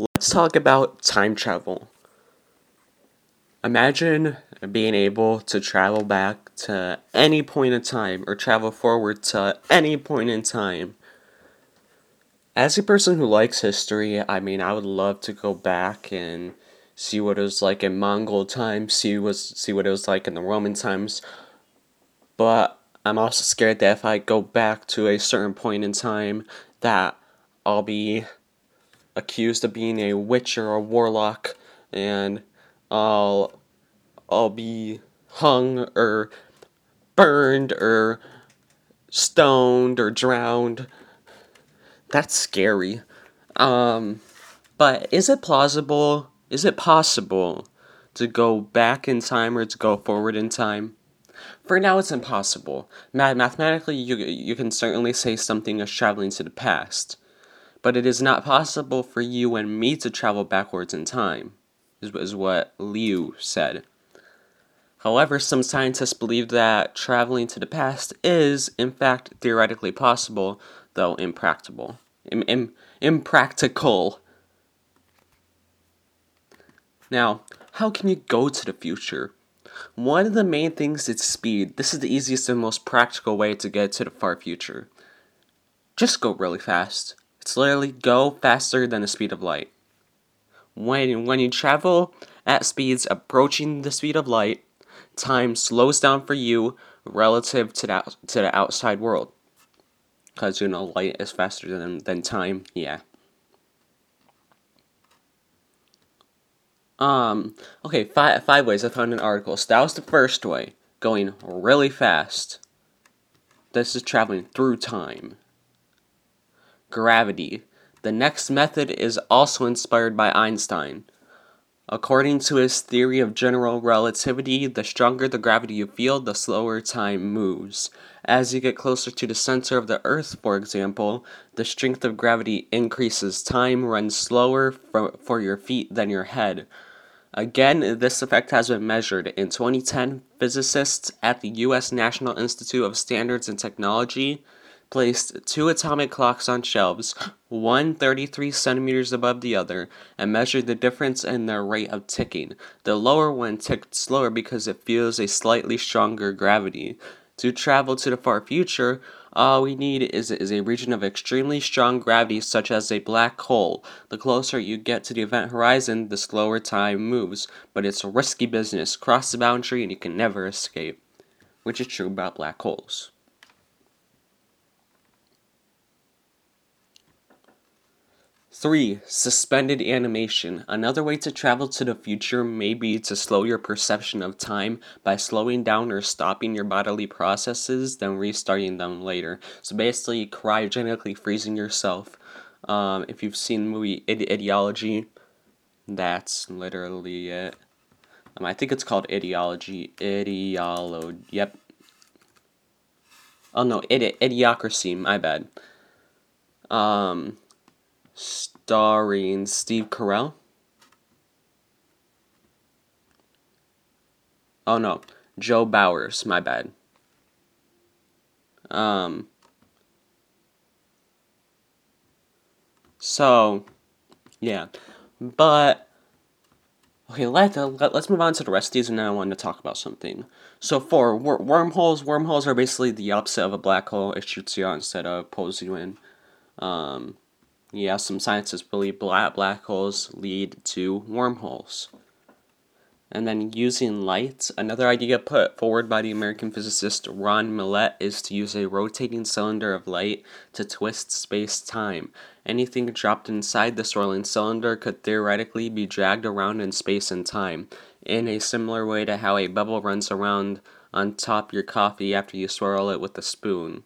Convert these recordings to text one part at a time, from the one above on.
Let's talk about time travel. Imagine being able to travel back to any point in time or travel forward to any point in time. As a person who likes history, I mean, I would love to go back and see what it was like in Mongol times, see was see what it was like in the Roman times. But I'm also scared that if I go back to a certain point in time, that I'll be accused of being a witch or a warlock, and I'll I'll be hung or burned or stoned or drowned. That's scary. Um, but is it plausible? Is it possible to go back in time or to go forward in time? For now, it's impossible. mathematically, you, you can certainly say something is traveling to the past, but it is not possible for you and me to travel backwards in time, is, what Liu said. However, some scientists believe that traveling to the past is, in fact, theoretically possible, though impractical. Im- Im- impractical. Now, how can you go to the future? One of the main things is speed. This is the easiest and most practical way to get to the far future. Just go really fast. It's literally go faster than the speed of light. When when you travel at speeds approaching the speed of light, time slows down for you relative to that to the outside world. Cause you know light is faster than than time. Yeah. Um, okay, five, five ways I found an article. So that was the first way, going really fast. This is traveling through time. Gravity. The next method is also inspired by Einstein. According to his theory of general relativity, the stronger the gravity you feel, the slower time moves. As you get closer to the center of the Earth, for example, the strength of gravity increases. Time runs slower for, for your feet than your head. Again, this effect has been measured. In 2010, physicists at the U.S. National Institute of Standards and Technology placed two atomic clocks on shelves, one 33 centimeters above the other, and measured the difference in their rate of ticking. The lower one ticked slower because it feels a slightly stronger gravity. To travel to the far future, all we need is, is a region of extremely strong gravity, such as a black hole. The closer you get to the event horizon, the slower time moves. But it's a risky business. Cross the boundary and you can never escape. Which is true about black holes. 3. Suspended animation. Another way to travel to the future may be to slow your perception of time by slowing down or stopping your bodily processes, then restarting them later. So basically, cryogenically freezing yourself. Um, if you've seen the movie Ideology, that's literally it. Um, I think it's called Ideology. Ideology. Yep. Oh no, idi- Idiocracy. My bad. Um, starring Steve Carell. Oh no, Joe Bauers, my bad. Um So, yeah. But okay, let, let let's move on to the rest of these, and then I wanted to talk about something. So for wor- wormholes, wormholes are basically the opposite of a black hole. It shoots you out instead of pulls you in. Um, yeah, some scientists believe black, black holes lead to wormholes. And then using light, another idea put forward by the American physicist Ron Mallett is to use a rotating cylinder of light to twist space time. Anything dropped inside the swirling cylinder could theoretically be dragged around in space and time, in a similar way to how a bubble runs around on top your coffee after you swirl it with a spoon.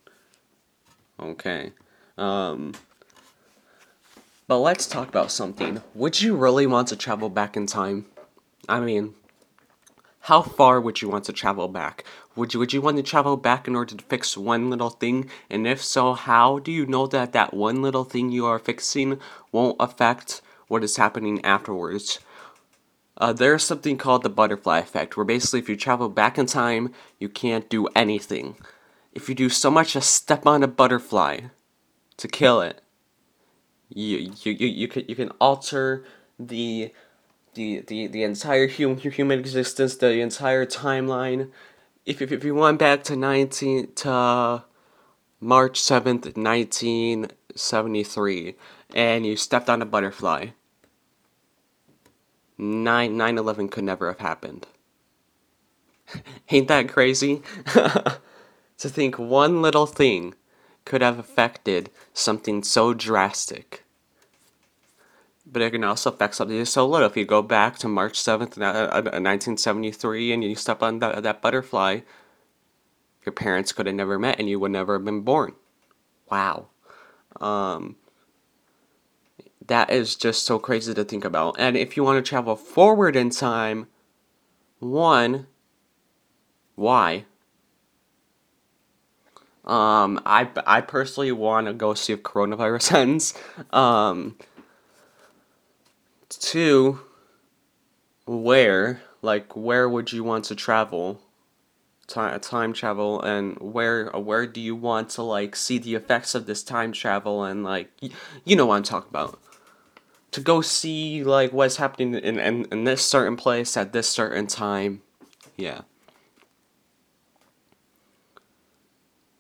Okay. Um, but let's talk about something. Would you really want to travel back in time? I mean, how far would you want to travel back? Would you would you want to travel back in order to fix one little thing? And if so, how do you know that that one little thing you are fixing won't affect what is happening afterwards? Uh, there's something called the butterfly effect, where basically if you travel back in time, you can't do anything. If you do so much as step on a butterfly to kill it, You you you, you can you can alter the the the, the entire human human existence, the entire timeline. If if, if you went back to nineteen to March seventh, nineteen seventy three, and you stepped on a butterfly. 9 9 11 could never have happened. Ain't that crazy? to think one little thing could have affected something so drastic. But it can also affect something so little. If you go back to March 7th, 1973, uh, and you step on that, that butterfly, your parents could have never met and you would never have been born. Wow. Um, that is just so crazy to think about. And if you want to travel forward in time, one, why? Um, I, I personally want to go see if coronavirus ends. Um, two, where? Like, where would you want to travel? Time, time travel, and where where do you want to like see the effects of this time travel and like you know what I'm talking about to go see like what's happening in, in, in this certain place at this certain time yeah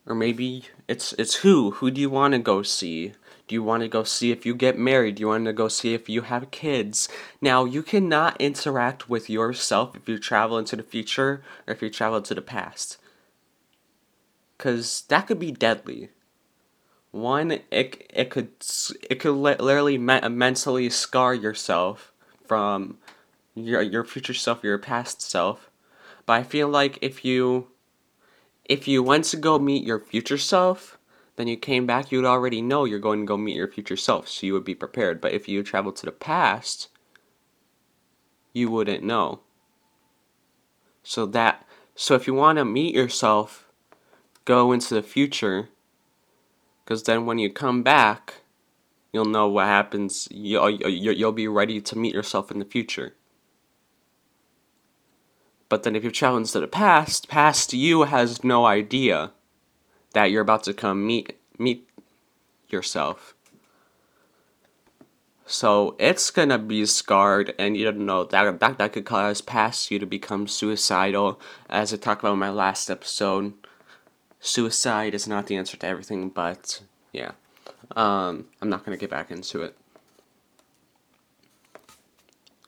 Or maybe it's it's who? Who do you want to go see? Do you want to go see if you get married? Do you want to go see if you have kids? Now, you cannot interact with yourself if you travel into the future or if you travel to the past. Cuz that could be deadly. One, it, it could it could literally me- mentally scar yourself from your your future self, your past self. But I feel like if you if you went to go meet your future self, then you came back, you'd already know you're going to go meet your future self, so you would be prepared. But if you travel to the past, you wouldn't know. So that so if you want to meet yourself, go into the future cuz then when you come back, you'll know what happens. You'll, you'll be ready to meet yourself in the future. But then if you've challenged to the past, past you has no idea that you're about to come meet meet yourself. So it's gonna be scarred, and you don't know that that that could cause past you to become suicidal. As I talked about in my last episode, suicide is not the answer to everything, but yeah, um, I'm not gonna get back into it.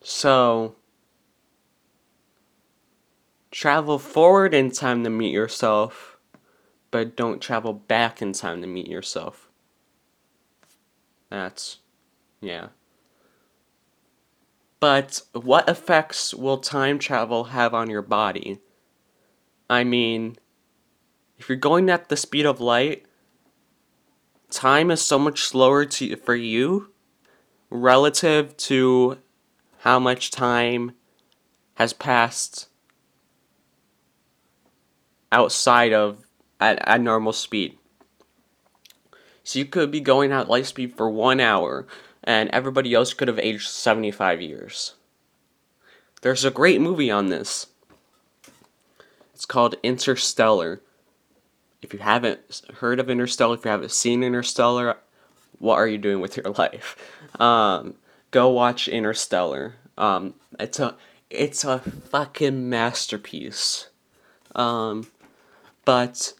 So travel forward in time to meet yourself, but don't travel back in time to meet yourself. That's, yeah. But what effects will time travel have on your body? I mean, if you're going at the speed of light, time is so much slower to, for you relative to how much time has passed outside of at, at normal speed. So you could be going at light speed for one hour, and everybody else could have aged 75 years. There's a great movie on this. It's called Interstellar. If you haven't heard of Interstellar, if you haven't seen Interstellar, what are you doing with your life? Um, go watch Interstellar. Um, it's a it's a fucking masterpiece. Um, but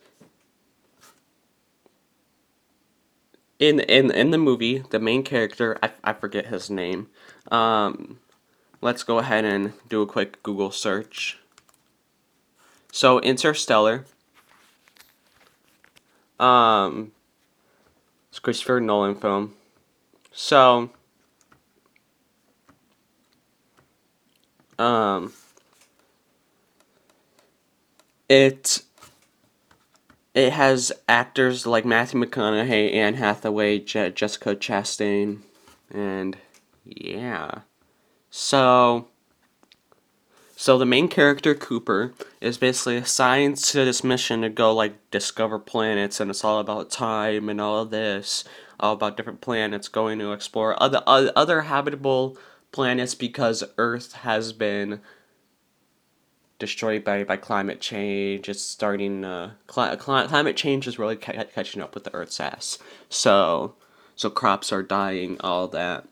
in in in the movie, the main character, I, I forget his name. Um, let's go ahead and do a quick Google search. So Interstellar. Um, it's Christopher Nolan film. So, um, it it has actors like Matthew McConaughey, Anne Hathaway, Je- Jessica Chastain, and yeah. So, so the main character Cooper is basically assigned to this mission to go like discover planets, and it's all about time and all of this, all about different planets, going to explore other other habitable planets because Earth has been destroyed by, by climate change. It's starting. Uh, cli- cli- climate change is really ca- catching up with the Earth's ass. So so crops are dying, all that.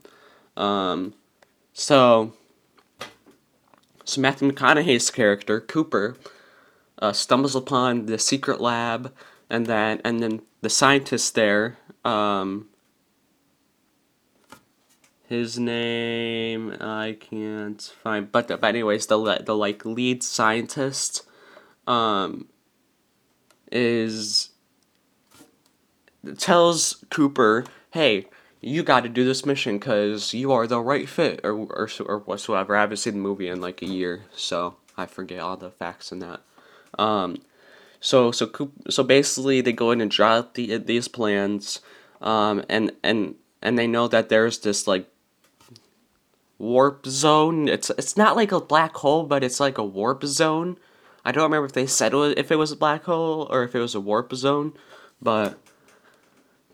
Um, so, so Matthew McConaughey's character Cooper uh, stumbles upon the secret lab, and then and then the scientists there. Um, his name I can't find, but but anyways, the the like lead scientist, um, is tells Cooper, "Hey, you got to do this mission because you are the right fit or, or, or whatsoever. I haven't seen the movie in like a year, so I forget all the facts in that. Um, so so so basically they go in and draw out the, these plans, um, and and and they know that there's this like warp zone. It's it's not like a black hole, but it's like a warp zone. I don't remember if they said it was, if it was a black hole or if it was a warp zone, but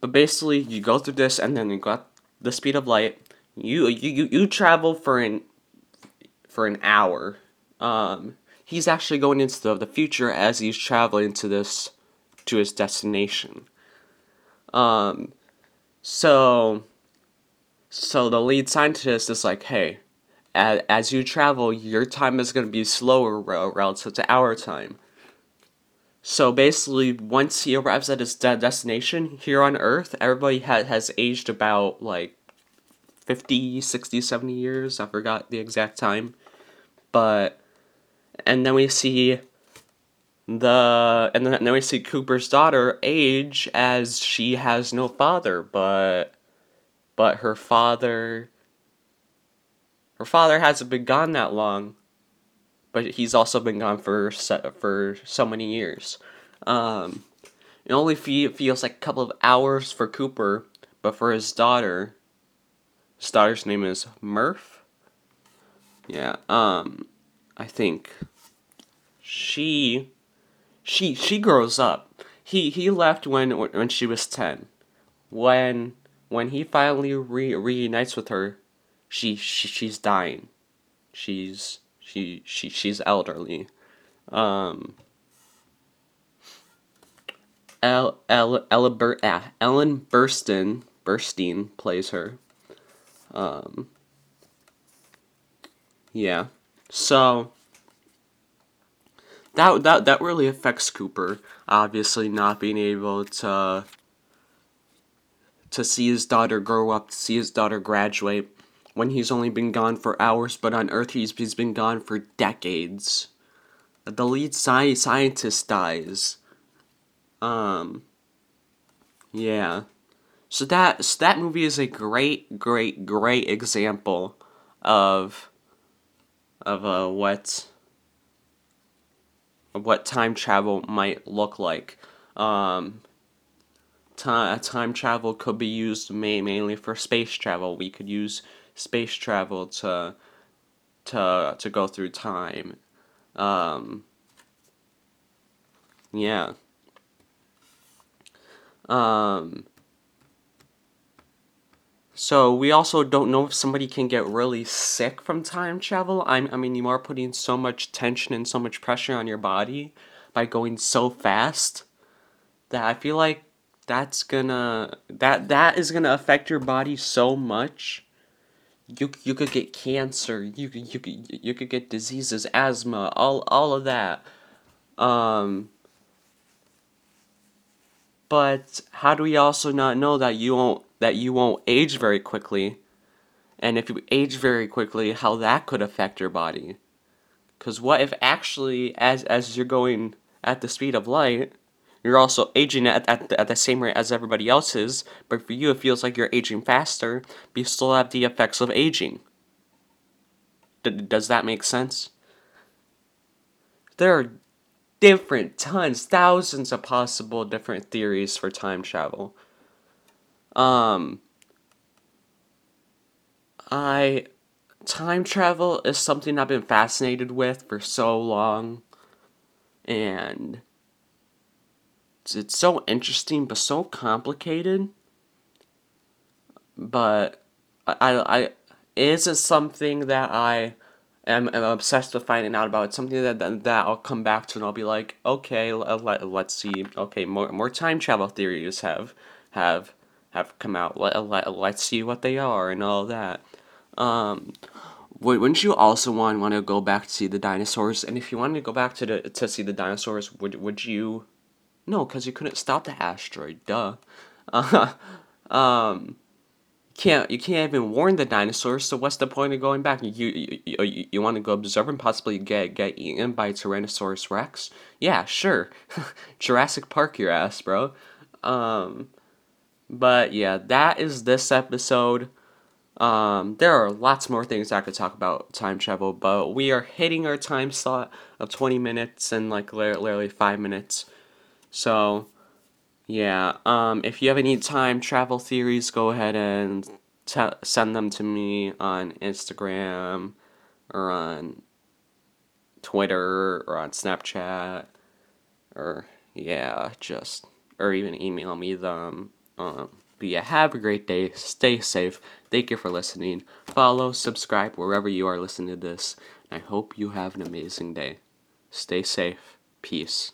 but basically, you go through this, and then you got the speed of light. You you you travel for an for an hour. Um, he's actually going into the, the future as he's traveling to this to his destination. Um, so so the lead scientist is like, hey, as, you travel, your time is going to be slower relative to our time. So basically, once he arrives at his de- destination here on Earth, everybody ha- has aged about like 50, 60, 70 years. I forgot the exact time. But, and then we see the, and then, and then we see Cooper's daughter age as she has no father, but, but her father, her father hasn't been gone that long but he's also been gone for for so many years. Um, it only feels like a couple of hours for Cooper, but for his daughter, his daughter's name is Murph. Yeah, um, I think she she she grows up. He he left when when she was ten. When when he finally re- reunites with her, she, she she's dying. She's she she she's elderly. Um, El, El, Ella Bur, ah, Ellen Burstyn Burstein plays her. Um, yeah. So that that that really affects Cooper. Obviously, not being able to to see his daughter grow up, to see his daughter graduate, when he's only been gone for hours, but on Earth he's, he's been gone for decades. The lead sci- scientist dies. Um, yeah. So that so that movie is a great, great, great example of of uh, what of what time travel might look like. Um, time time travel could be used ma- mainly for space travel. We could use space travel to to to go through time. Um, yeah. Um, so we also don't know if somebody can get really sick from time travel. I, I mean, you are putting so much tension and so much pressure on your body by going so fast that I feel like that's gonna that that is gonna affect your body so much you you could get cancer, you could you could you could get diseases, asthma, all all of that. Um but how do we also not know that you won't that you won't age very quickly? And if you age very quickly, how that could affect your body? Cuz what if actually as as you're going at the speed of light, you're also aging at, at, at the same rate as everybody else is, but for you it feels like you're aging faster, but you still have the effects of aging. D- does that make sense? There are different tons, thousands of possible different theories for time travel. Um, I time travel is something I've been fascinated with for so long, and it's, so interesting but so complicated. But I, I, I is it something that I am, am obsessed with finding out about? It's something that, that that I'll come back to and I'll be like, okay, let, let's see. Okay, more more time travel theories have have have come out. Let, let, let's see what they are and all that. Um, wouldn't you also want want to go back to see the dinosaurs? And if you wanted to go back to the to see the dinosaurs, would would you? No, because you couldn't stop the asteroid. Duh. Uh, um, can't you can't even warn the dinosaurs. So what's the point of going back? You you, you, you want to go observe and possibly get get eaten by Tyrannosaurus Rex? Yeah, sure. Jurassic Park your ass, bro. Um, but yeah, that is this episode. Um, there are lots more things I could talk about time travel, but we are hitting our time slot of 20 minutes and like literally 5 minutes. So, yeah, um, if you have any time travel theories, go ahead and t- send them to me on Instagram or on Twitter or on Snapchat or, yeah, just, or even email me them. Um, but yeah, have a great day. Stay safe. Thank you for listening. Follow, subscribe wherever you are listening to this. I hope you have an amazing day. Stay safe. Peace.